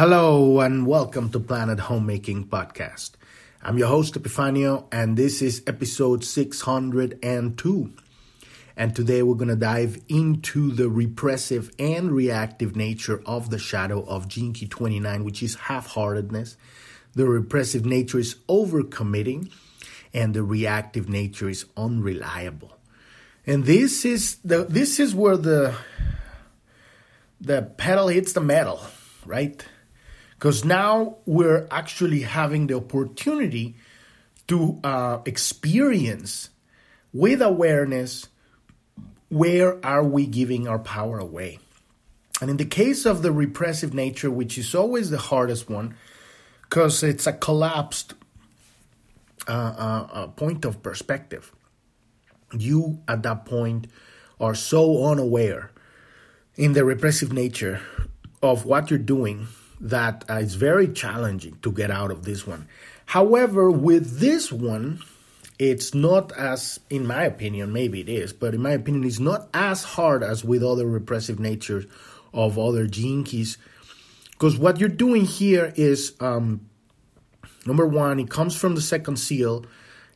Hello and welcome to Planet Homecoming Podcast. I'm your host Epifanio and this is episode 602. And today we're going to dive into the repressive and reactive nature of the shadow of Key 29, which is half-heartedness. The repressive nature is overcommitting and the reactive nature is unreliable. And this is the this is where the the pedal hits the metal, right? Because now we're actually having the opportunity to uh, experience with awareness where are we giving our power away? And in the case of the repressive nature which is always the hardest one because it's a collapsed uh, uh, uh, point of perspective. You at that point are so unaware in the repressive nature of what you're doing that uh, it's very challenging to get out of this one. However, with this one, it's not as, in my opinion, maybe it is, but in my opinion, it's not as hard as with other repressive natures of other keys. Because what you're doing here is, um, number one, it comes from the second seal.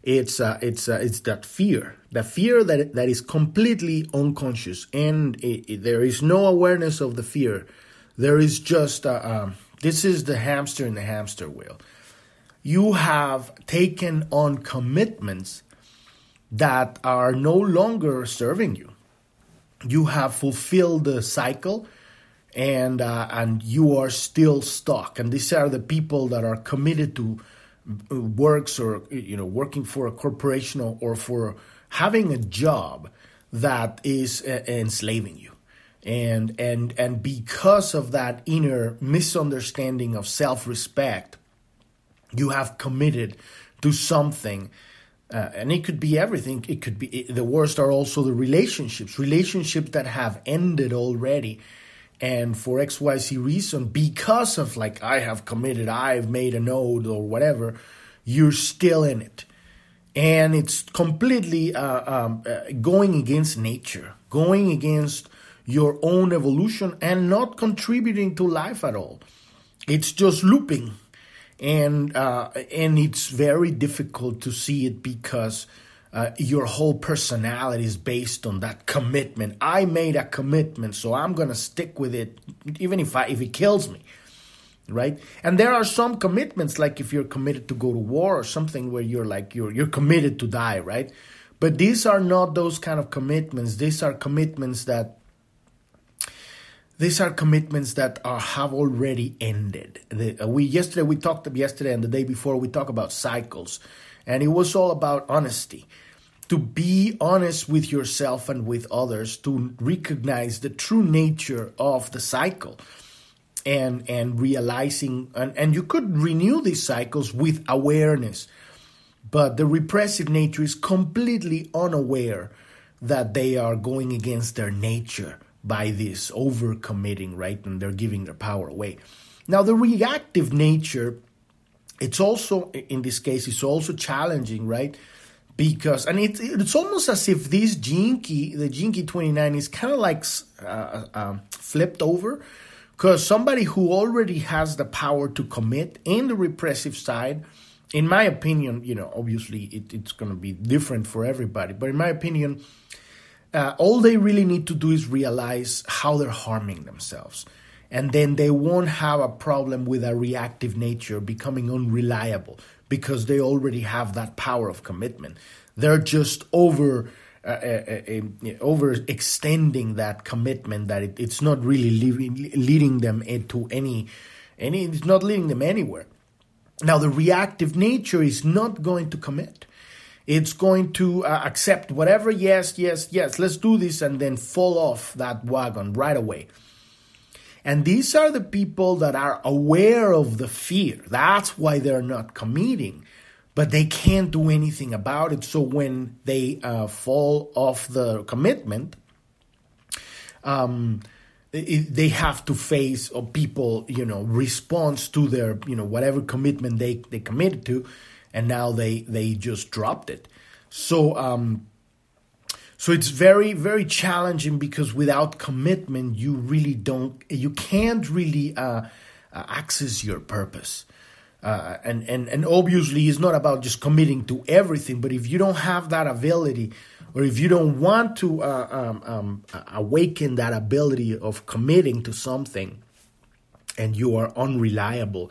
It's uh, it's uh, it's that fear, that fear that that is completely unconscious, and it, it, there is no awareness of the fear there is just a, um, this is the hamster in the hamster wheel. You have taken on commitments that are no longer serving you. You have fulfilled the cycle and uh, and you are still stuck. And these are the people that are committed to uh, works or you know working for a corporation or for having a job that is uh, enslaving you and and and because of that inner misunderstanding of self-respect you have committed to something uh, and it could be everything. It could be it, the worst are also the relationships relationships that have ended already. And for xyz reason because of like i have committed i've made a note or whatever you're still in it. And it's completely uh, um, uh, going against nature going against your own evolution and not contributing to life at all. It's just looping, and uh, and it's very difficult to see it because uh, your whole personality is based on that commitment. I made a commitment, so I'm gonna stick with it, even if I if it kills me, right? And there are some commitments, like if you're committed to go to war or something, where you're like you're you're committed to die, right? But these are not those kind of commitments. These are commitments that these are commitments that are have already ended. The, uh, we yesterday we talked yesterday and the day before we talked about cycles, and it was all about honesty. To be honest with yourself and with others, to recognize the true nature of the cycle, and and realizing and, and you could renew these cycles with awareness, but the repressive nature is completely unaware that they are going against their nature by this overcommitting, right? And they're giving their power away. Now, the reactive nature, it's also, in this case, it's also challenging, right? Because, and it, it's almost as if this Gene Key, the Jinky key 29, is kind of like uh, uh, um, flipped over. Because somebody who already has the power to commit in the repressive side, in my opinion, you know, obviously it, it's going to be different for everybody, but in my opinion, uh, all they really need to do is realize how they're harming themselves. And then they won't have a problem with a reactive nature becoming unreliable because they already have that power of commitment. They're just over. Uh, uh, uh, uh overextending that commitment that it, it's not really leading, leading them into any any it's not leading them anywhere now the reactive nature is not going to commit it's going to uh, accept whatever, yes, yes, yes, let's do this, and then fall off that wagon right away. And these are the people that are aware of the fear. That's why they're not committing, but they can't do anything about it. So when they uh, fall off the commitment, um, they have to face or people, you know, response to their, you know, whatever commitment they, they committed to and now they they just dropped it. So um, so it's very very challenging because without commitment, you really don't you can't really uh, uh, access your purpose. Uh, and, and, and obviously, it's not about just committing to everything, but if you don't have that ability, or if you don't want to uh, um, um, awaken that ability of committing to something, and you are unreliable,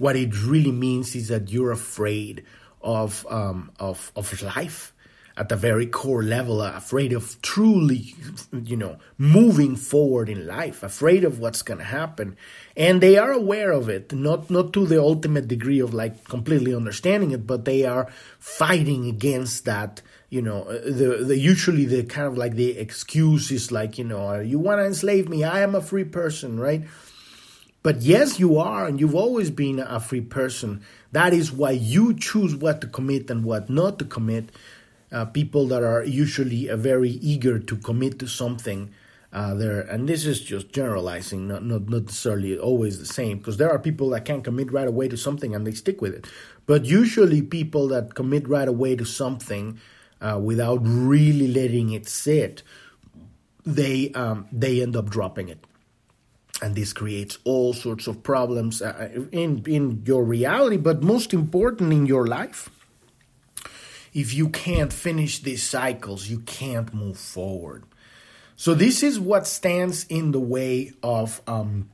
what it really means is that you're afraid of um, of of life at the very core level, afraid of truly, you know, moving forward in life, afraid of what's going to happen. And they are aware of it, not, not to the ultimate degree of like completely understanding it, but they are fighting against that, you know, uh, the, the usually the kind of like the excuse is like, you know, you want to enslave me. I am a free person, right? But yes, you are, and you've always been a free person. That is why you choose what to commit and what not to commit. Uh, people that are usually uh, very eager to commit to something uh, there and this is just generalizing not, not, not necessarily always the same because there are people that can commit right away to something and they stick with it. But usually people that commit right away to something uh, without really letting it sit they um, they end up dropping it and this creates all sorts of problems uh, in in your reality but most important in your life if you can't finish these cycles, you can't move forward. So this is what stands in the way of um,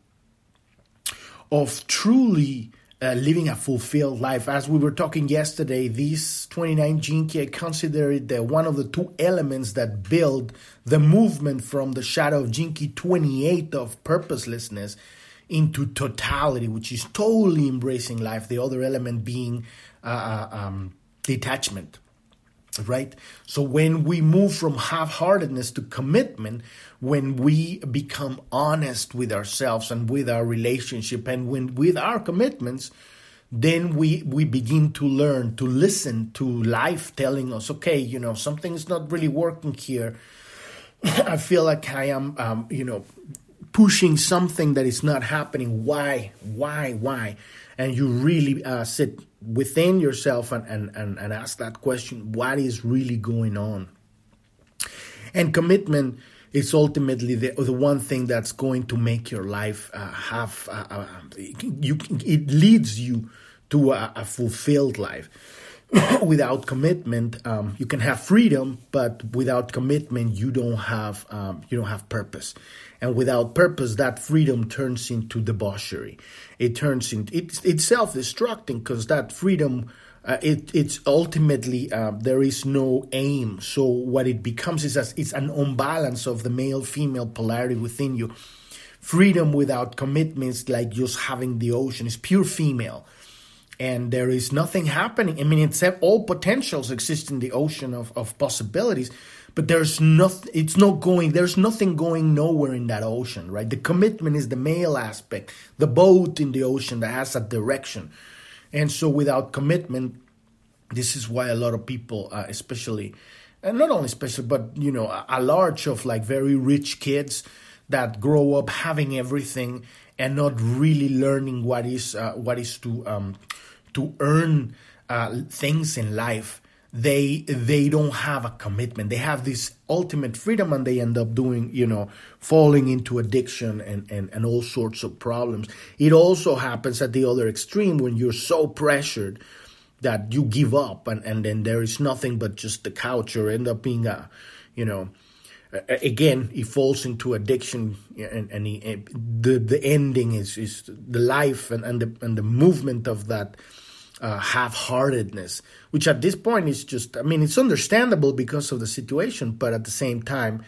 of truly uh, living a fulfilled life. As we were talking yesterday, this 29 Gene Key, I consider it the, one of the two elements that build the movement from the shadow of Key 28 of purposelessness into totality, which is totally embracing life. The other element being uh, uh um, detachment right? So when we move from half heartedness to commitment, when we become honest with ourselves and with our relationship and when with our commitments, then we we begin to learn to listen to life telling us, okay, you know, something's not really working here. I feel like I am, um, you know, pushing something that is not happening. Why? Why? Why? And you really uh, sit within yourself and, and, and, and ask that question what is really going on? And commitment is ultimately the, the one thing that's going to make your life uh, have, uh, uh, you, it leads you to a, a fulfilled life. without commitment, um, you can have freedom, but without commitment, you don't have um, you don't have purpose. And without purpose, that freedom turns into debauchery. It turns into it's, self-destructing because that freedom. Uh, it, it's ultimately uh, there is no aim. So what it becomes is as, it's an imbalance of the male-female polarity within you. Freedom without commitments, like just having the ocean, is pure female and there is nothing happening. I mean, it's all potentials exist in the ocean of, of possibilities, but there's nothing. It's not going. There's nothing going nowhere in that ocean, right? The commitment is the male aspect, the boat in the ocean that has a direction, and so without commitment, this is why a lot of people, uh, especially, and not only especially, but you know, a, a large of like very rich kids that grow up having everything and not really learning what is uh, what is to um, to earn uh, things in life they they don't have a commitment. They have this ultimate freedom and they end up doing you know falling into addiction and, and and all sorts of problems. It also happens at the other extreme when you're so pressured that you give up and and then there is nothing but just the couch or end up being a you know again he falls into addiction and, and he, the the ending is is the life and, and the and the movement of that uh, half-heartedness, which at this point is just, I mean, it's understandable because of the situation, but at the same time,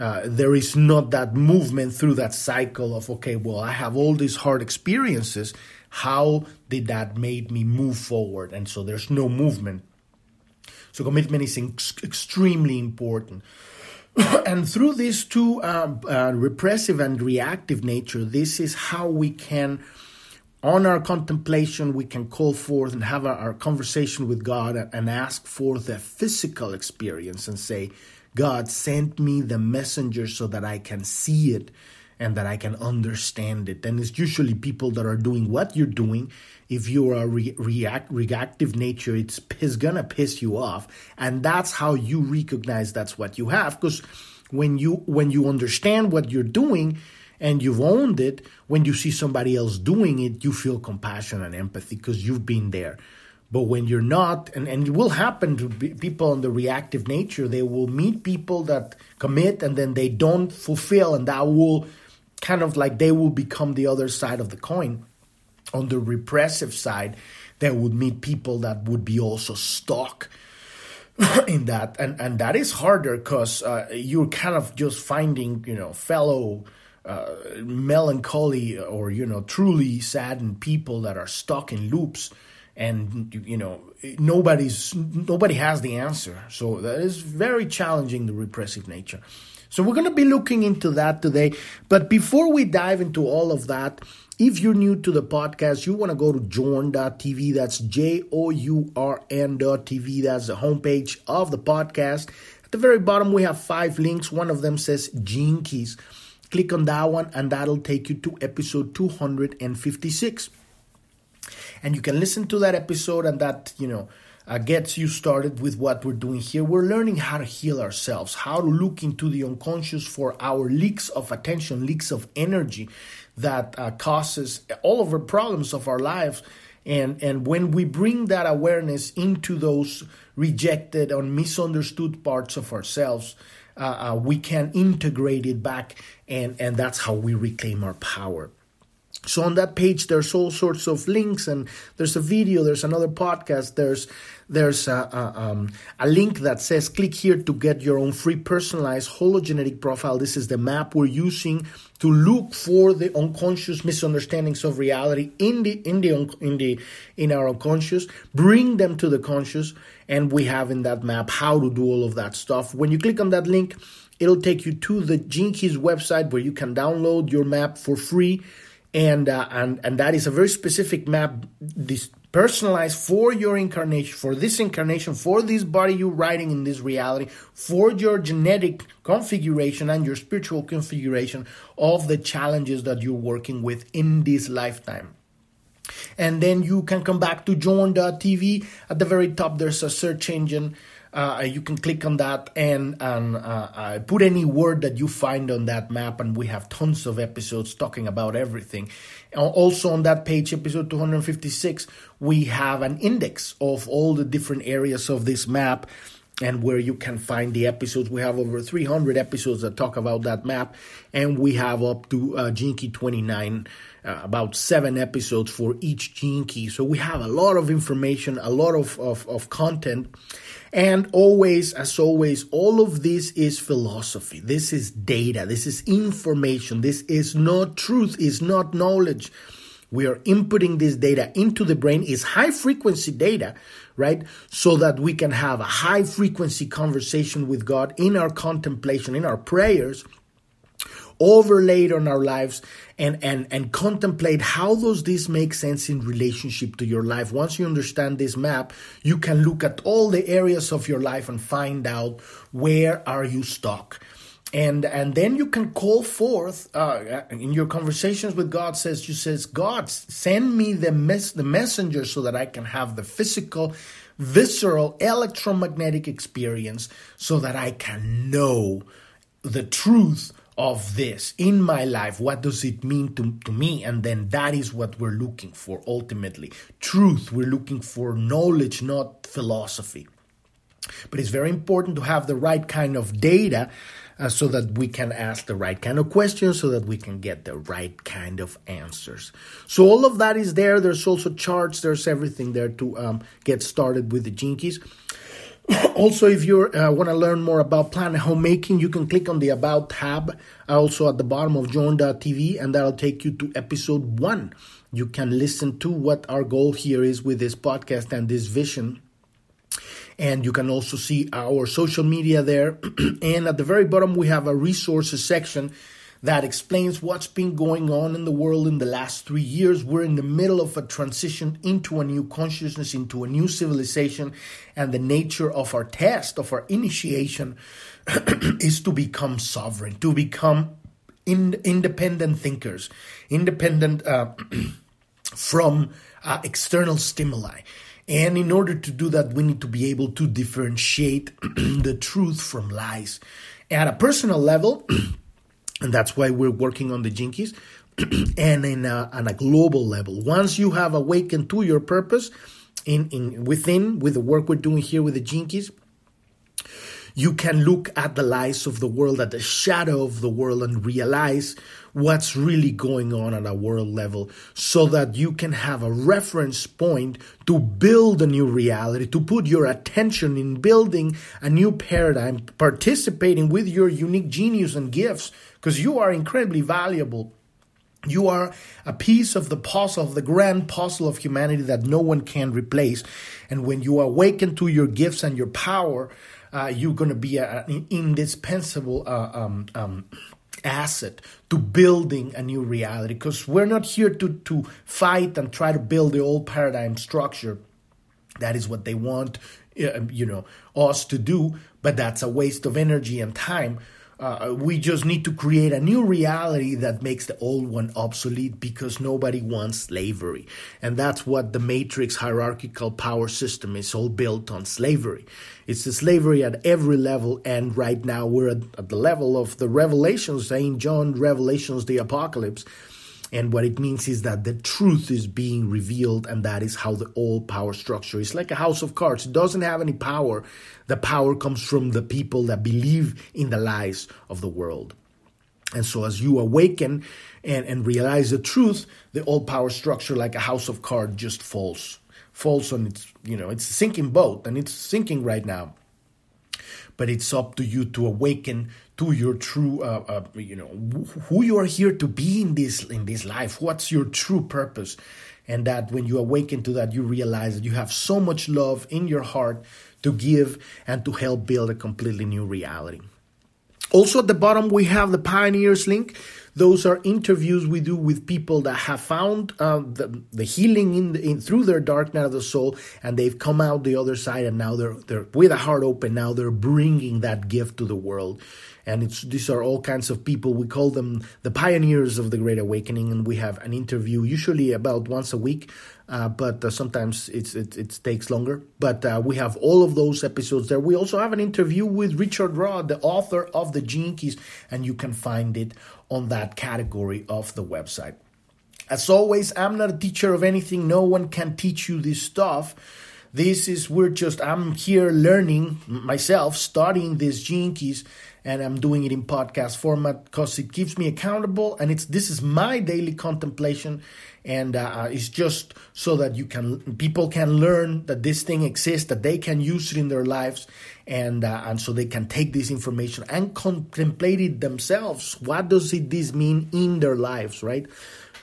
uh, there is not that movement through that cycle of, okay, well, I have all these hard experiences. How did that make me move forward? And so there's no movement. So commitment is ex- extremely important. and through these two uh, uh, repressive and reactive nature, this is how we can on our contemplation, we can call forth and have our, our, conversation with God and ask for the physical experience and say, God, sent me the messenger so that I can see it and that I can understand it. And it's usually people that are doing what you're doing. If you are a re- react, reactive nature, it's, it's gonna piss you off. And that's how you recognize that's what you have. Because when you when you understand what you're doing, and you've owned it, when you see somebody else doing it, you feel compassion and empathy because you've been there. But when you're not, and, and it will happen to people in the reactive nature, they will meet people that commit and then they don't fulfill, and that will kind of like they will become the other side of the coin. On the repressive side, they would meet people that would be also stuck in that, and and that is harder because uh, you're kind of just finding you know fellow. Uh, melancholy or you know truly saddened people that are stuck in loops and you know nobody's nobody has the answer. So that is very challenging the repressive nature. So we're going to be looking into that today. But before we dive into all of that if you're new to the podcast you want to go to journ.tv that's j-o-u-r-n.tv that's the homepage of the podcast. At the very bottom we have five links. One of them says gene keys click on that one and that'll take you to episode 256 and you can listen to that episode and that you know uh, gets you started with what we're doing here. We're learning how to heal ourselves how to look into the unconscious for our leaks of attention leaks of energy that uh, causes all of our problems of our lives. And and when we bring that awareness into those rejected or misunderstood parts of ourselves uh, uh, we can integrate it back and and that's how we reclaim our power so on that page, there's all sorts of links, and there's a video, there's another podcast, there's there's a, a, um, a, link that says click here to get your own free personalized hologenetic profile. This is the map we're using to look for the unconscious misunderstandings of reality in the in the in the in our unconscious, bring them to the conscious, and we have in that map how to do all of that stuff. When you click on that link, it'll take you to the Keys website where you can download your map for free and uh, and and that is a very specific map this personalized for your incarnation for this incarnation for this body you're writing in this reality for your genetic configuration and your spiritual configuration of the challenges that you're working with in this lifetime and then you can come back to journ.tv at the very top there's a search engine. Uh, you can click on that and, and uh, uh, put any word that you find on that map, and we have tons of episodes talking about everything. Also, on that page, episode 256, we have an index of all the different areas of this map and where you can find the episodes. We have over 300 episodes that talk about that map, and we have up to uh, Key 29, uh, about seven episodes for each Key. So we have a lot of information, a lot of, of, of content. And always, as always, all of this is philosophy. This is data. This is information. This is not truth, is not knowledge. We are inputting this data into the brain is high frequency data, right? So that we can have a high frequency conversation with God in our contemplation, in our prayers overlaid on our lives and and and contemplate how does this make sense in relationship to your life once you understand this map you can look at all the areas of your life and find out where are you stuck and and then you can call forth uh, in your conversations with God says you says God send me the mess the messenger so that I can have the physical visceral electromagnetic experience so that I can know the truth of this in my life. What does it mean to, to me? And then that is what we're looking for ultimately. Truth. We're looking for knowledge not philosophy. But it's very important to have the right kind of data uh, so that we can ask the right kind of questions so that we can get the right kind of answers so all of that is there there's also charts there's everything there to um, get started with the Gene Keys. also, if you uh, want to learn more about planet homecoming, you can click on the About tab, also at the bottom of journ.tv, and that'll take you to episode one. You can listen to what our goal here is with this podcast and this vision. And you can also see our social media there. and at the very bottom, we have a resources section that explains what's been going on in the world in the last three years. We're in the middle of a transition into a new consciousness, into a new civilization, and the nature of our test, of our initiation, is to become sovereign, to become in, independent thinkers, independent uh, from uh, external stimuli. And in order to do that, we need to be able to differentiate the truth from lies. At a personal level, And that's why we're working on the Gene Keys and in a, on a global level. Once you have awakened to your purpose in, in within with the work we're doing here with the Gene Keys, you can look at the lies of the world, at the shadow of the world, and realize what's really going on at a world level so that you can have a reference point to build a new reality, to put your attention in building a new paradigm, participating with your unique genius and gifts, because you are incredibly valuable. You are a piece of the puzzle, of the grand puzzle of humanity that no one can replace. And when you awaken to your gifts and your power, uh, you're going to be an indispensable uh, um, um, asset to building a new reality because we're not here to, to fight and try to build the old paradigm structure. That is what they want, uh, you know, us to do, but that's a waste of energy and time. Uh, we just need to create a new reality that makes the old one obsolete because nobody wants slavery. And that's what the matrix hierarchical power system is all built on slavery. It's the slavery at every level. And right now we're at, at the level of the revelations, St. John revelations, the apocalypse. And what it means is that the truth is being revealed, and that is how the old power structure is like a house of cards. It doesn't have any power. The power comes from the people that believe in the lies of the world. And so, as you awaken and, and realize the truth, the old power structure, like a house of cards, just falls. Falls on its, you know, it's a sinking boat, and it's sinking right now but it's up to you to awaken to your true uh, uh, you know who you are here to be in this in this life. What's your true purpose? And that when you awaken to that you realize that you have so much love in your heart to give and to help build a completely new reality. Also at the bottom we have the pioneers link. Those are interviews we do with people that have found uh, the, the healing in, the, in, through their dark night of the soul, and they've come out the other side, and now they're they're with a heart open. Now they're bringing that gift to the world, and it's these are all kinds of people. We call them the pioneers of the Great Awakening, and we have an interview usually about once a week uh, but uh, sometimes it, it takes longer. But uh, we have all of those episodes there. We also have an interview with Richard Rudd, the author of the Gene Keys, and you can find it on that category of the website. As always, I'm not a teacher of anything. No one can teach you this stuff. This is, we're just, I'm here learning myself, studying these gene keys, and I'm doing it in podcast format because it keeps me accountable. And it's, this is my daily contemplation and uh, it's just so that you can people can learn that this thing exists that they can use it in their lives and uh, and so they can take this information and contemplate it themselves what does it this mean in their lives right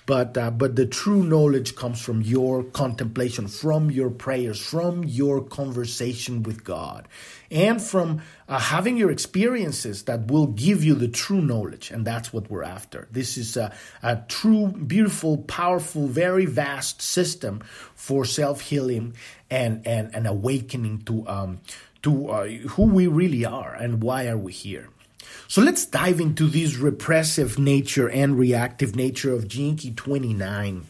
but uh, but the true knowledge comes from your contemplation from your prayers from your conversation with god and from uh, having your experiences that will give you the true knowledge and that's what we're after this is a, a true beautiful powerful very vast system for self-healing and and, and awakening to um to uh, who we really are and why are we here so let's dive into this repressive nature and reactive nature of Gene 29.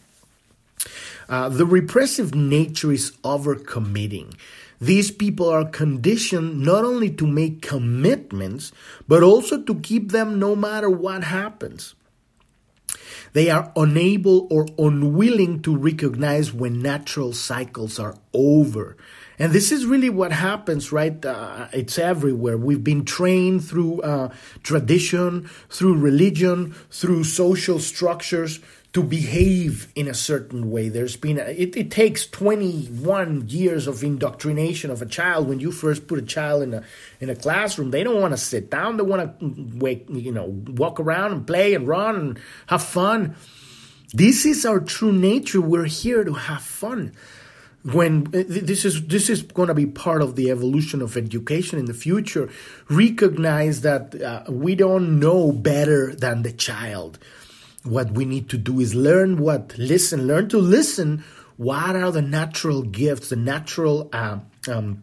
Uh, the repressive nature is overcommitting. These people are conditioned not only to make commitments, but also to keep them no matter what happens. They are unable or unwilling to recognize when natural cycles are over. And this is really what happens, right? Uh, it's everywhere. We've been trained through uh, tradition, through religion, through social structures to behave in a certain way. There's been, a, it, it takes 21 years of indoctrination of a child. When you first put a child in a, in a classroom, they don't want to sit down. They want to wake, you know, walk around and play and run and have fun. This is our true nature. We're here to have fun when this is this is going to be part of the evolution of education in the future recognize that uh, we don't know better than the child what we need to do is learn what listen learn to listen what are the natural gifts the natural uh, um,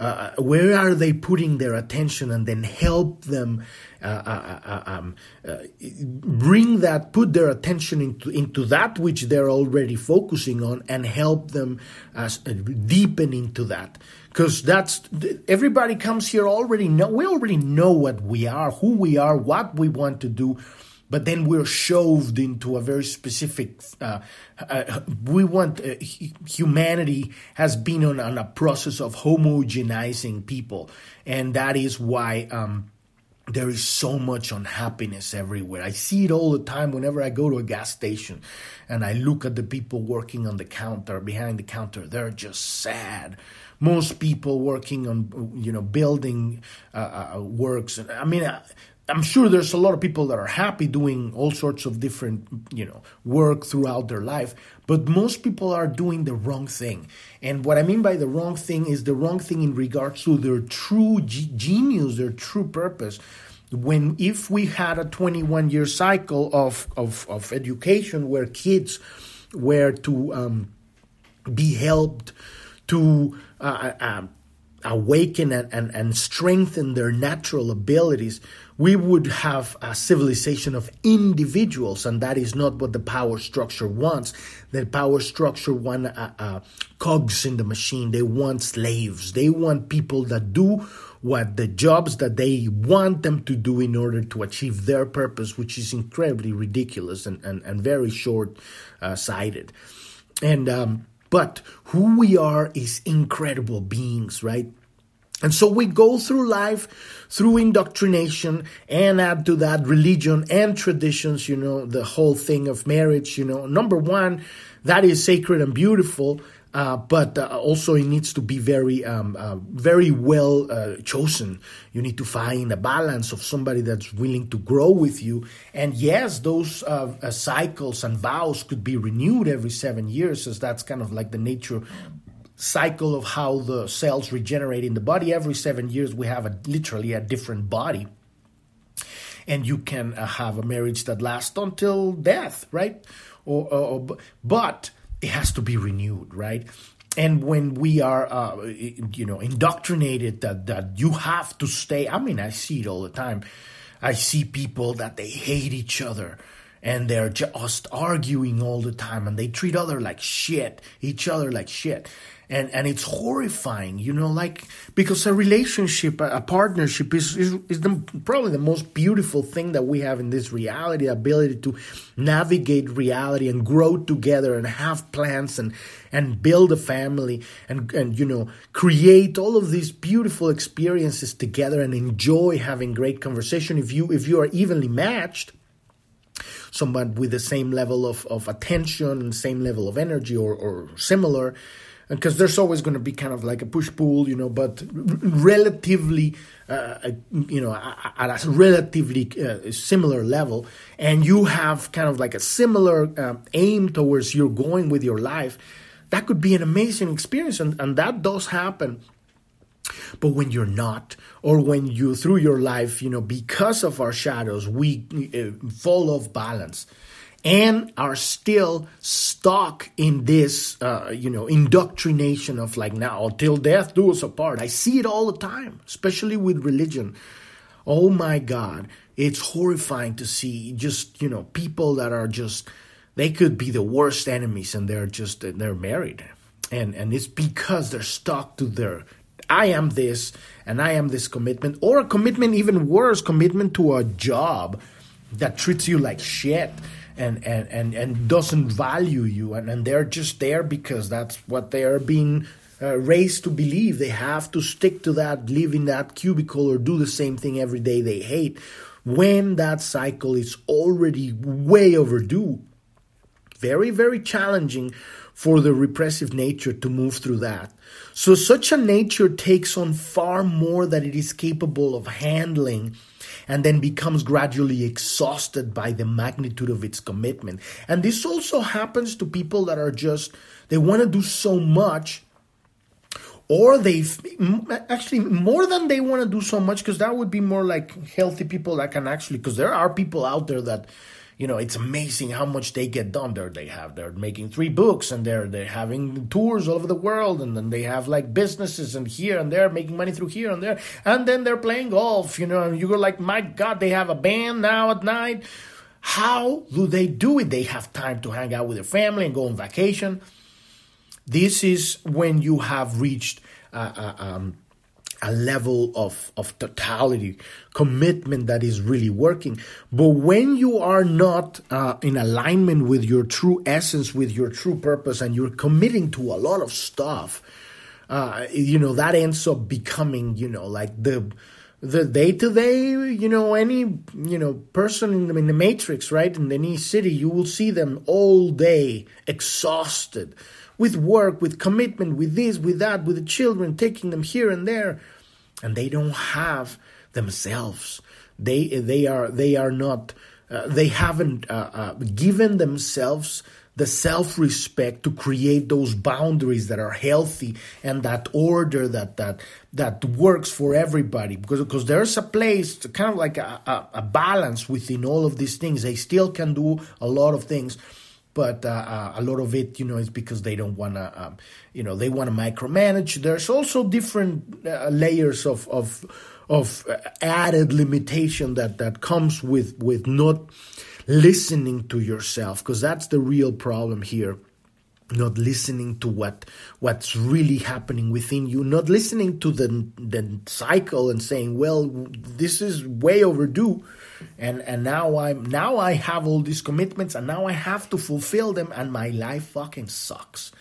uh, where are they putting their attention and then help them uh, uh, uh um, uh, bring that put their attention into into that which they're already focusing on and help them as, deepen into that. Because that's everybody comes here already know we already know what we are who we are what we want to do but then we're shoved into a very specific uh, uh, we want uh, humanity has been on, on, a process of homogenizing people and that is why um, there is so much unhappiness everywhere. I see it all the time whenever I go to a gas station and I look at the people working on the counter, behind the counter. They're just sad. Most people working on, you know, building uh, uh, works. I mean, I'm sure there's a lot of people that are happy doing all sorts of different, you know, work throughout their life, but most people are doing the wrong thing. And what I mean by the wrong thing is the wrong thing in regards to their true g- genius, their true purpose. When if we had a 21 year cycle of, of, of education where kids were to um, be helped to uh, uh, awaken and, and, and strengthen their natural abilities, we would have a civilization of individuals, and that is not what the power structure wants. The power structure want uh, uh, cogs in the machine. They want slaves. They want people that do what the jobs that they want them to do in order to achieve their purpose, which is incredibly ridiculous and, and, and very short uh, sighted. And um, but who we are is incredible beings, right? And so we go through life through indoctrination and add to that religion and traditions, you know, the whole thing of marriage, you know. Number one, that is sacred and beautiful, uh, but uh, also it needs to be very, um, uh, very well uh, chosen. You need to find a balance of somebody that's willing to grow with you. And yes, those uh, uh, cycles and vows could be renewed every seven years, as that's kind of like the nature cycle of how the cells regenerate in the body. Every seven years, we have a, literally a different body. And you can uh, have a marriage that lasts until death, right? Or, or, but it has to be renewed, right? And when we are, uh, you know, indoctrinated that that you have to stay. I mean, I see it all the time. I see people that they hate each other and they're just arguing all the time and they treat other like shit, each other like shit and and it's horrifying you know like because a relationship a, partnership is, is is the, probably the most beautiful thing that we have in this reality the ability to navigate reality and grow together and have plans and and build a family and and you know create all of these beautiful experiences together and enjoy having great conversation. If you if you are evenly matched someone with the same level of, of attention and same level of energy or, or similar because there's always going to be kind of like a push pull, you know, but relatively, uh, you know, at a relatively uh, similar level, and you have kind of like a similar um, aim towards you're going with your life, that could be an amazing experience, and, and that does happen. But when you're not, or when you through your life, you know, because of our shadows, we uh, fall off balance and are still stuck in this, uh, you know, indoctrination of like now till death do us apart. I see it all the time, especially with religion. Oh my God, it's horrifying to see just you know people that are just they could be the worst enemies and they're just they're married, and and it's because they're stuck to their I am this and I am this commitment, or a commitment even worse, commitment to a job that treats you like shit and and and, and doesn't value you. And, and they're just there because that's what they are being uh, raised to believe. They have to stick to that live in that cubicle or do the same thing every day they hate. When that cycle is already way overdue very very challenging for the repressive nature to move through that so such a nature takes on far more than it is capable of handling and then becomes gradually exhausted by the magnitude of its commitment. And this also happens to people that are just, they want to do so much or they actually more than they want to do so much because that would be more like healthy people that can actually because there are people out there that you know, it's amazing how much they get done. There they have they're making three books and they're they're having tours all over the world and then they have like businesses and here and there making money through here and there and then they're playing golf, you know, and you go like, my God, they have a band now at night. How do they do it? They have time to hang out with their family and go on vacation. This is when you have reached uh, uh, um, a level of, of totality, commitment that is really working. But when you are not uh, in alignment with your true essence, with your true purpose, and you're committing to a lot of stuff, uh, you know, that ends up becoming, you know, like the the day to day, you know, any you know person in the, in the matrix, right, in any city, you will see them all day exhausted with work, with commitment, with this, with that, with the children, taking them here and there, and they don't have themselves. They they are they are not. Uh, they haven't uh, uh, given themselves the self respect to create those boundaries that are healthy and that order that that that works for everybody because because there's a place kind of like a, a, a balance within all of these things they still can do a lot of things but uh, uh, a lot of it, you know, is because they don't want to, um, you know, they want to micromanage. There's also different uh, layers of of of added limitation that that comes with with not listening to yourself, because that's the real problem here not listening to what what's really happening within you not listening to the the cycle and saying well this is way overdue and and now I'm now I have all these commitments and now I have to fulfill them and my life fucking sucks.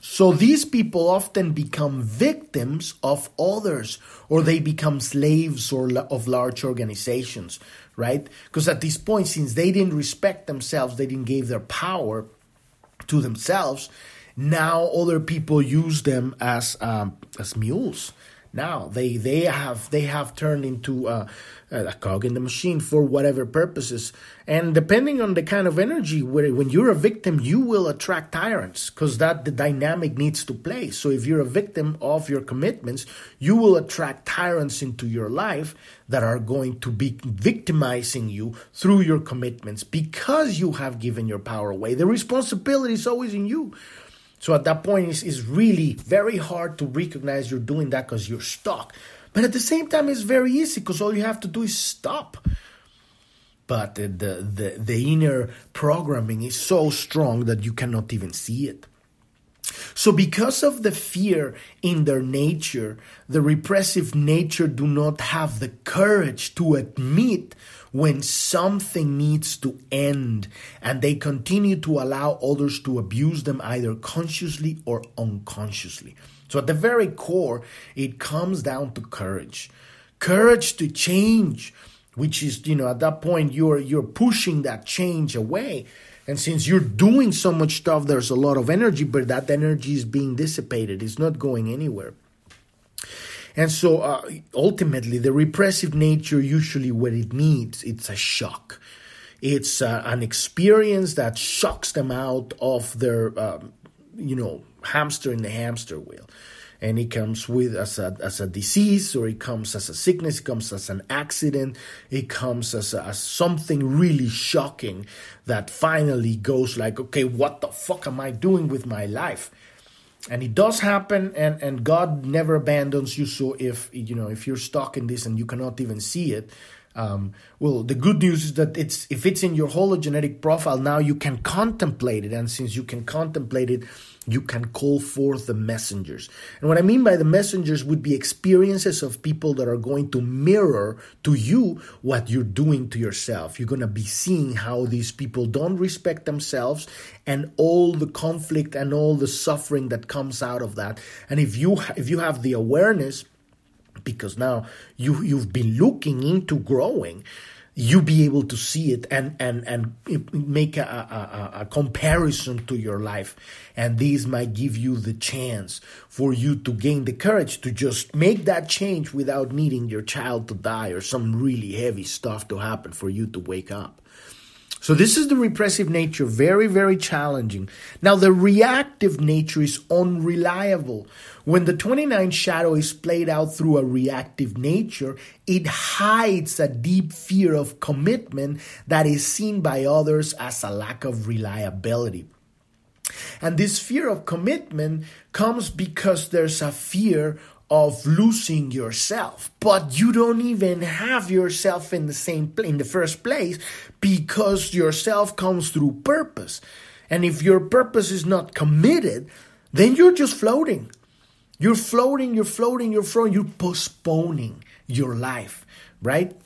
So these people often become victims of others or they become slaves or of large organizations, right? Because at this point since they didn't respect themselves, they didn't give their power to themselves, now other people use them as um, as mules now they they have they have turned into uh, a cog in the machine for whatever purposes. And depending on the kind of energy where when you're a victim you will attract tyrants because that the dynamic needs to play. So if you're a victim of your commitments you will attract tyrants into your life that are going to be victimizing you through your commitments because you have given your power away. The responsibility is always in you so at that point, it's, it's really very hard to recognize you're doing that because you're stuck. But at the same time, it's very easy because all you have to do is stop. But the, the, the, the inner programming is so strong that you cannot even see it. So, because of the fear in their nature, the repressive nature do not have the courage to admit when something needs to end and they continue to allow others to abuse them either consciously or unconsciously. So, at the very core, it comes down to courage courage to change, which is, you know, at that point, you're, you're pushing that change away. And since you're doing so much stuff, there's a lot of energy, but that energy is being dissipated. It's not going anywhere. And so uh, ultimately, the repressive nature usually what it needs, it's a shock. It's uh, an experience that shocks them out of their, um, you know, hamster in the hamster wheel. And it comes with as a, as a disease, or it comes as a sickness, it comes as an accident, it comes as, a, as something really shocking that finally goes like, okay, what the fuck am I doing with my life? And it does happen and and god never abandons you. So if you know if you're stuck in this and you cannot even see it um, well the good news is that it's if it's in your hologenetic profile now you can contemplate it. And since you can contemplate it you can call forth the messengers. And what I mean by the messengers would be experiences of people that are going to mirror to you what you're doing to yourself. You're going to be seeing how these people don't respect themselves and all the conflict and all the suffering that comes out of that. And if you if you have the awareness because now you you've been looking into growing you be able to see it and and and make a, a, a, comparison to your life. And these might give you the chance for you to gain the courage to just make that change without needing your child to die or some really heavy stuff to happen for you to wake up So this is the repressive nature, very, very challenging. Now the reactive nature is unreliable. When the 29 shadow is played out through a reactive nature, it hides a deep fear of commitment that is seen by others as a lack of reliability. And this fear of commitment comes because there's a fear of losing yourself. But you don't even have yourself in the same in the first place because yourself comes through purpose. And if your purpose is not committed then you're just floating. You're floating you're floating you're floating you're postponing your life right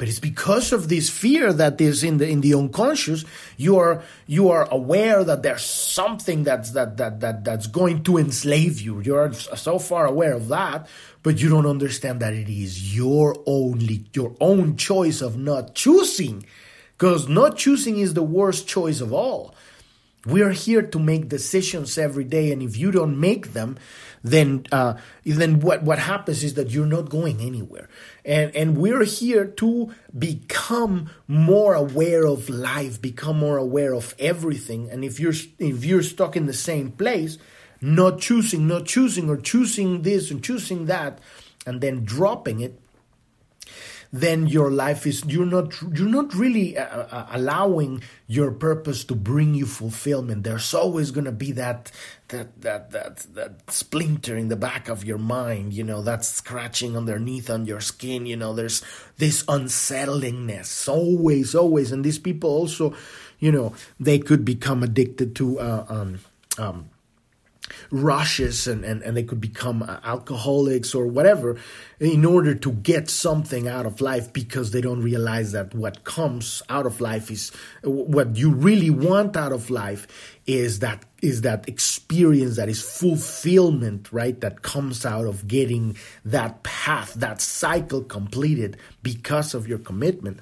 but it's because of this fear that is in the in the unconscious you are you are aware that there's something that's that that, that that's going to enslave you. You're so far aware of that but you don't understand that it is your only your own choice of not choosing. Because not choosing is the worst choice of all. We are here to make decisions every day and if you don't make them then uh, then what what happens is that you're not going anywhere. And and we're here to become more aware of life, become more aware of everything. And if you're if you're stuck in the same place, not choosing, not choosing, or choosing this and choosing that, and then dropping it, then your life is you're not you're not really uh, uh, allowing your purpose to bring you fulfillment. There's always going to be that that that that that splinter in the back of your mind you know that scratching underneath on your skin you know there's this unsettlingness always always. And these people also you know they could become addicted to uh, um, um, rushes and, and, and they could become uh, alcoholics or whatever in order to get something out of life because they don't realize that what comes out of life is what you really want out of life is that is that experience that is fulfillment right? That comes out of getting that path that cycle completed because of your commitment.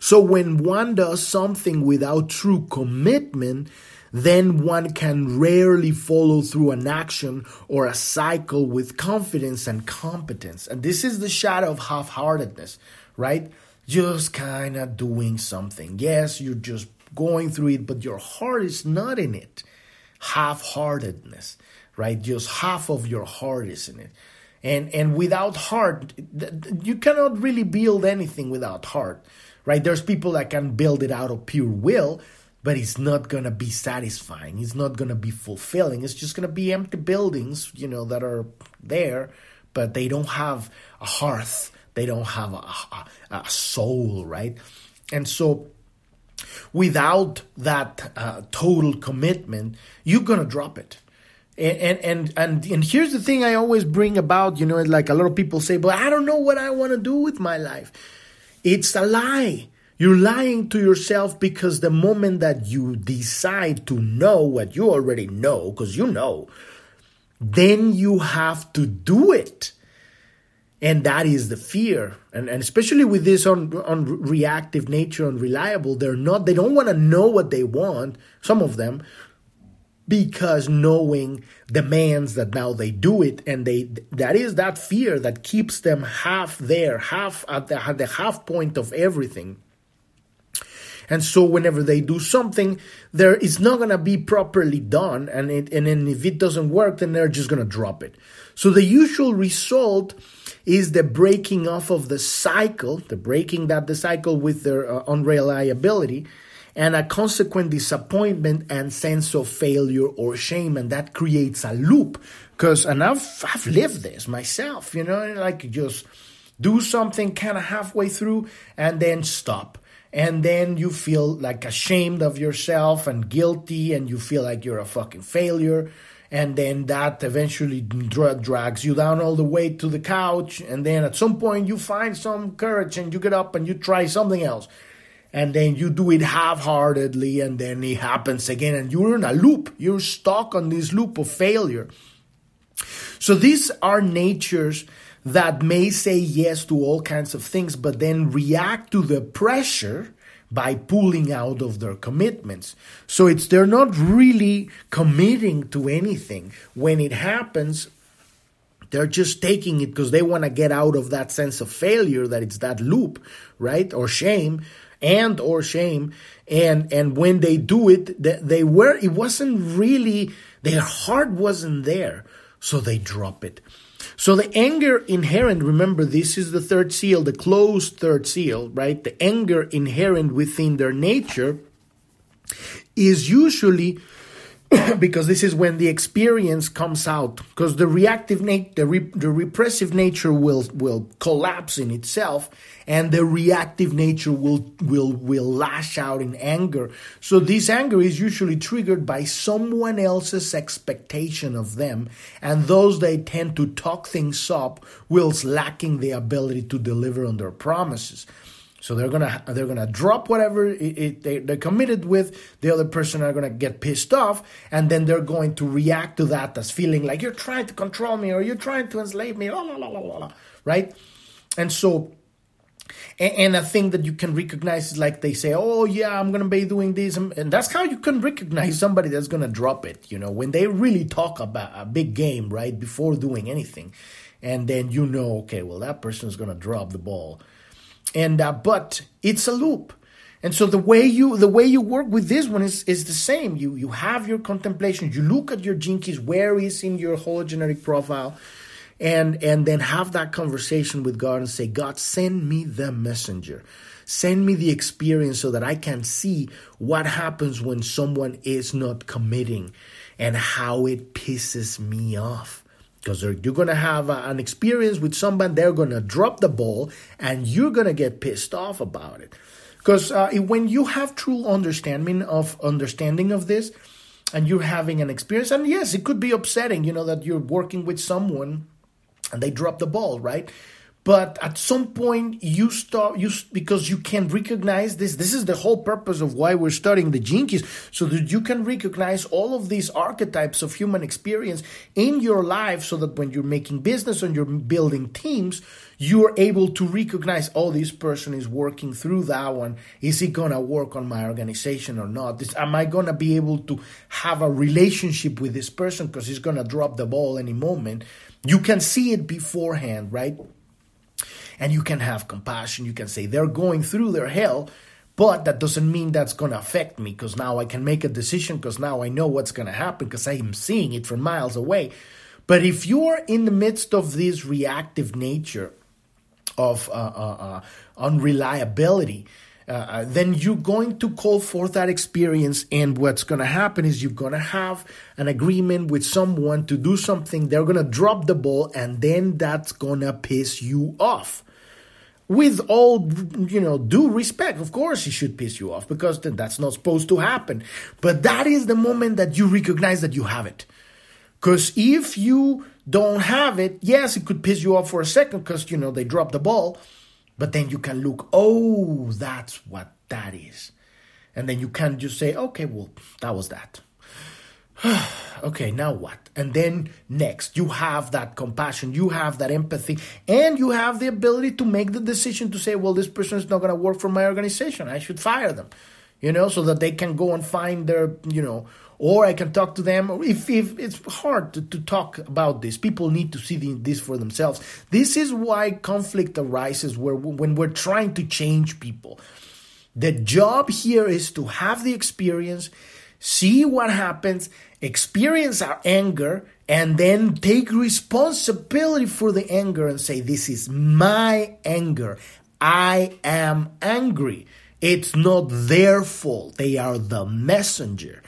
So when one does something without true commitment then one can rarely follow through an action or a cycle with confidence and competence. And this is the shadow of half heartedness, right? Just kind of doing something. Yes, you're just going through it, but your heart is not in it. Half heartedness, right? Just half of your heart is in it. And, and without heart, you cannot really build anything without heart, right? There's people that can build it out of pure will, but it's not going to be satisfying. It's not going to be fulfilling. It's just going to be empty buildings, you know, that are there, but they don't have a hearth. They don't have a, a, a soul, right? And so, without that uh, total commitment, you're going to drop it. And, and and and here's the thing I always bring about, you know, like a lot of people say, but I don't know what I want to do with my life. It's a lie you're lying to yourself because the moment that you decide to know what you already know, because you know, then you have to do it. And that is the fear. And, and especially with this on, on reactive nature, unreliable, they're not, they don't want to know what they want, some of them, because knowing demands that now they do it and they that is that fear that keeps them half there half at the, at the half point of everything and so whenever they do something, there it's not gonna be properly done, and it and then if it doesn't work, then they're just gonna drop it. So the usual result is the breaking off of the cycle, the breaking that the cycle with their uh, unreliability, and a consequent disappointment and sense of failure or shame, and that creates a loop. Because and I've I've lived this myself, you know, like just do something kind of halfway through and then stop and then you feel like ashamed of yourself and guilty and you feel like you're a fucking failure. And then that eventually dra- drags you down all the way to the couch. And then at some point you find some courage and you get up and you try something else. And then you do it half-heartedly and then it happens again and you're in a loop. You're stuck on this loop of failure. So these are natures that may say yes to all kinds of things, but then react to the pressure by pulling out of their commitments. So it's they're not really committing to anything. When it happens, they're just taking it because they want to get out of that sense of failure that it's that loop, right? Or shame. and or shame and and when they do it they were it wasn't really their heart wasn't there so they drop it so the anger inherent remember this is the third seal the closed third seal right? The anger inherent within their nature is usually because this is when the experience comes out because the reactive nature the, re- the repressive nature will will collapse in itself and the reactive nature will will will lash out in anger. So this anger is usually triggered by someone else's expectation of them and those they tend to talk things up whilst lacking the ability to deliver on their promises so they're gonna they're gonna drop whatever it, it, they, they're committed with. The other person are gonna get pissed off, and then they're going to react to that as feeling like you're trying to control me or you're trying to enslave me, la, la, la, la, la, right? And so, and, and a thing that you can recognize is like they say, "Oh yeah, I'm gonna be doing this," and that's how you can recognize somebody that's gonna drop it. You know, when they really talk about a big game right before doing anything, and then you know, okay, well that person is gonna drop the ball and uh, but it's a loop. And so the way you the way you work with this one is is the same. You you have your contemplation. You look at your gene keys where is in your hologenetic profile and and then have that conversation with god and say god send me the messenger. Send me the experience so that i can see what happens when someone is not committing and how it pisses me off because you're going to have a, an experience with someone they're going to drop the ball and you're going to get pissed off about it. Because uh, when you have true understanding of understanding of this and you're having an experience and yes it could be upsetting you know that you're working with someone and they drop the ball right but at some point you start you because you can recognize this this is the whole purpose of why we're studying the keys so that you can recognize all of these archetypes of human experience in your life so that when you're making business and you're building teams you're able to recognize oh this person is working through that one. Is he gonna work on my organization or not? This, am i gonna be able to have a relationship with this person because he's gonna drop the ball any moment? You can see it beforehand right and you can have compassion. You can say they're going through their hell, but that doesn't mean that's going to affect me because now I can make a decision because now I know what's going to happen because I am seeing it from miles away. But if you're in the midst of this reactive nature of uh, uh, uh, unreliability, uh, uh, then you're going to call forth that experience. And what's going to happen is you're going to have an agreement with someone to do something. They're going to drop the ball, and then that's going to piss you off. With all, you know, due respect, of course, it should piss you off because that's not supposed to happen. But that is the moment that you recognize that you have it. Because if you don't have it, yes, it could piss you off for a second because, you know, they dropped the ball. But then you can look, oh, that's what that is. And then you can just say, okay, well, that was that. okay, now what? And then next, you have that compassion, you have that empathy, and you have the ability to make the decision to say, well, this person is not going to work for my organization. I should fire them, you know, so that they can go and find their, you know, or I can talk to them. If, if it's hard to, to talk about this, people need to see the, this for themselves. This is why conflict arises where when we're trying to change people. The job here is to have the experience, see what happens, experience our anger, and then take responsibility for the anger and say, This is my anger. I am angry. It's not their fault. They are the messenger.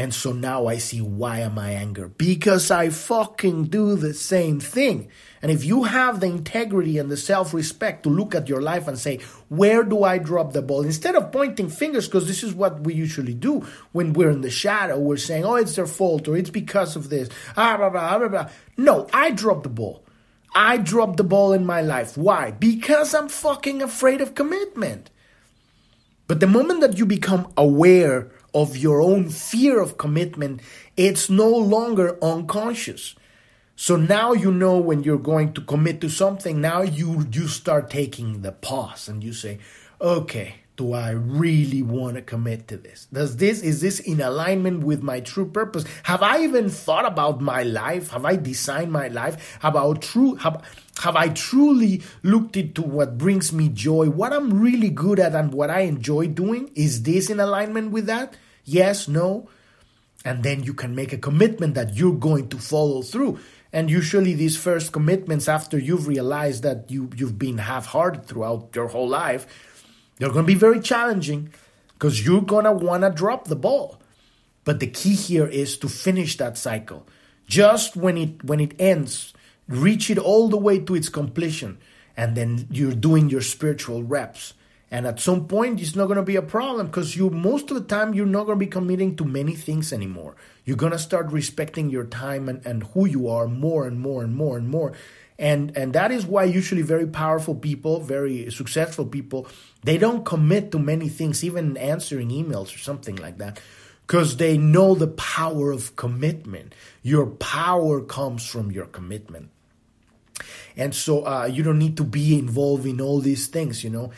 And so now I see why am I angry? Because I fucking do the same thing. And if you have the integrity and the self-respect to look at your life and say, where do I drop the ball? Instead of pointing fingers, because this is what we usually do when we're in the shadow, we're saying, oh, it's their fault or it's because of this. Ah, blah, blah, blah, blah. No, I dropped the ball. I dropped the ball in my life. Why? Because I'm fucking afraid of commitment. But the moment that you become aware of your own fear of commitment, it's no longer unconscious. So now you know when you're going to commit to something, now you you start taking the pause and you say, okay, do I really want to commit to this? Does this is this in alignment with my true purpose? Have I even thought about my life? Have I designed my life? About true have, have I truly looked into what brings me joy? What I'm really good at and what I enjoy doing? Is this in alignment with that? Yes, no. And then you can make a commitment that you're going to follow through. And usually these first commitments after you've realized that you you've been half-hearted throughout your whole life, they're going to be very challenging because you're going to want to drop the ball. But the key here is to finish that cycle. Just when it when it ends, reach it all the way to its completion and then you're doing your spiritual reps. And at some point it's not going to be a problem because you most of the time you're not going to be committing to many things anymore. You're going to start respecting your time and, and who you are more and more and more and more. And and that is why usually very powerful people very successful people they don't commit to many things even answering emails or something like that because they know the power of commitment. Your power comes from your commitment. And so uh, you don't need to be involved in all these things you know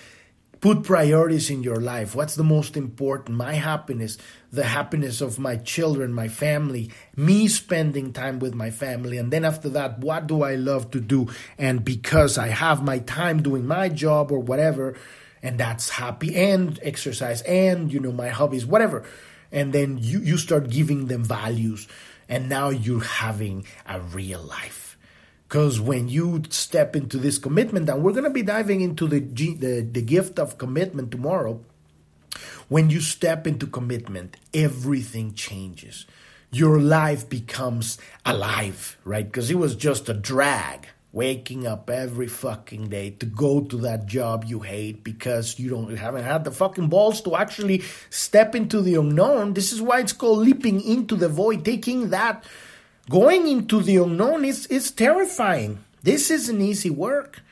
put priorities in your life. What's the most important? My happiness, the happiness of my children, my family, me spending time with my family. And then after that, what do I love to do? And because I have my time doing my job or whatever, and that's happy and exercise and, you know, my hobbies, whatever. And then you, you start giving them values. And now you're having a real life. Because when you step into this commitment, and we're going to be diving into the, the, the gift of commitment tomorrow, when you step into commitment, everything changes. Your life becomes alive, right? Because it was just a drag waking up every fucking day to go to that job you hate because you don't you haven't had the fucking balls to actually step into the unknown. This is why it's called leaping into the void, taking that Going into the unknown is, is terrifying. This isn't easy work.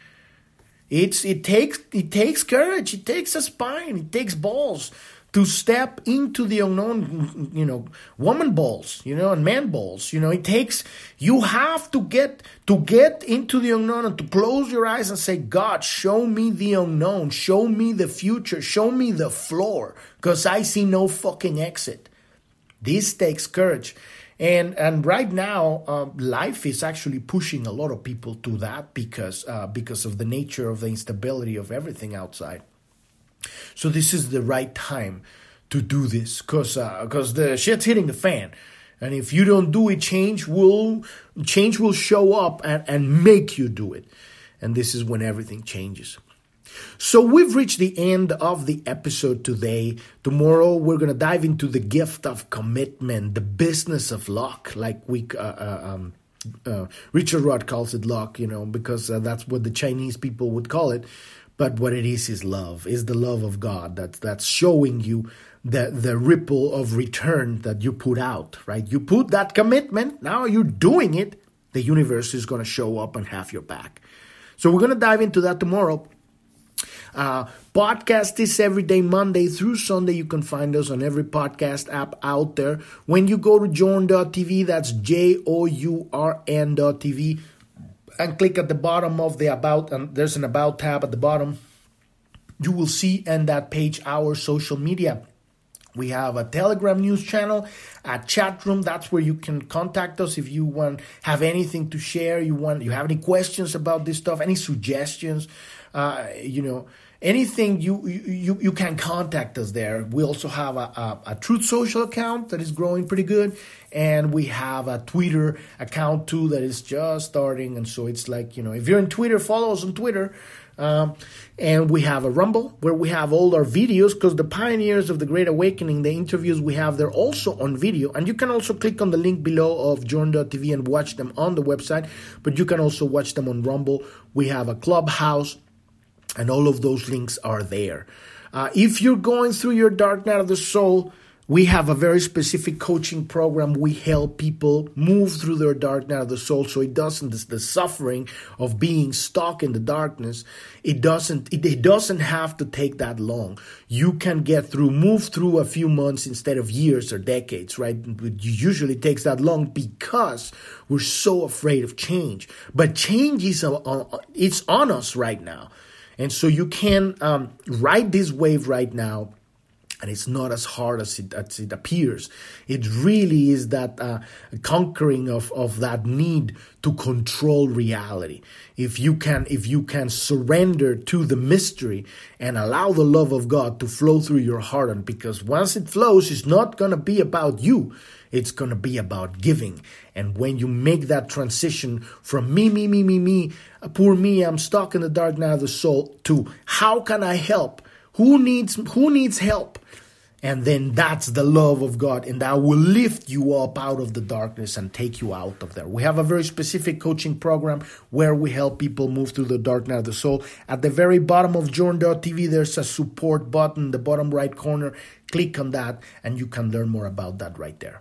It's it takes it takes courage, it takes a spine, it takes balls to step into the unknown, you know, woman balls, you know, and man balls. You know, it takes you have to get to get into the unknown and to close your eyes and say, God, show me the unknown, show me the future, show me the floor, because I see no fucking exit. This takes courage. And and right now, uh, life is actually pushing a lot of people to that because uh, because of the nature of the instability of everything outside. So this is the right time to do this because because uh, the shit's hitting the fan. And if you don't do it, change will change will show up and, and make you do it. And this is when everything changes. So we've reached the end of the episode today. Tomorrow we're going to dive into the gift of commitment, the business of luck, like we uh, uh, um, uh, Richard Rudd calls it luck, you know, because uh, that's what the Chinese people would call it. But what it is is love, is the love of God that's that's showing you the the ripple of return that you put out, right? You put that commitment, now you're doing it. The universe is going to show up and have your back. So we're going to dive into that tomorrow. Uh, podcast is every day, Monday through Sunday. You can find us on every podcast app out there. When you go to journ.tv, that's J O U R N.tv, and click at the bottom of the About, and there's an About tab at the bottom. You will see in that page our social media. We have a Telegram news channel, a chat room. That's where you can contact us if you want have anything to share. You want you have any questions about this stuff, any suggestions uh, you know, anything you, you you can contact us there. We also have a, a, a, Truth Social account that is growing pretty good, and we have a Twitter account too that is just starting. And so it's like you know, if you're in Twitter, follow us on Twitter. Um, and we have a Rumble where we have all our videos because the pioneers of the Great Awakening, the interviews we have, they're also on video. And you can also click on the link below of journ.tv and watch them on the website, but you can also watch them on Rumble. We have a Clubhouse and all of those links are there. Uh, if you're going through your dark night of the soul, we have a very specific coaching program. We help people move through their dark night of the soul so it doesn't, the suffering of being stuck in the darkness, it doesn't, it, it doesn't have to take that long. You can get through, move through a few months instead of years or decades, right? It usually takes that long because we're so afraid of change. But change is, uh, it's on us right now. And so you can um, ride this wave right now and it's not as hard as it, as it appears. It really is that uh, conquering of, of that need to control reality. If you can, if you can surrender to the mystery and allow the love of God to flow through your heart, and because once it flows, it's not going to be about you. It's going to be about giving. And when you make that transition from me, me, me, me, me, poor me, I'm stuck in the dark night of the soul, to how can I help? Who needs who needs help? And then that's the love of God, and that will lift you up out of the darkness and take you out of there. We have a very specific coaching program where we help people move through the dark night of the soul. At the very bottom of Journ.tv, there's a support button, the bottom right corner. Click on that, and you can learn more about that right there.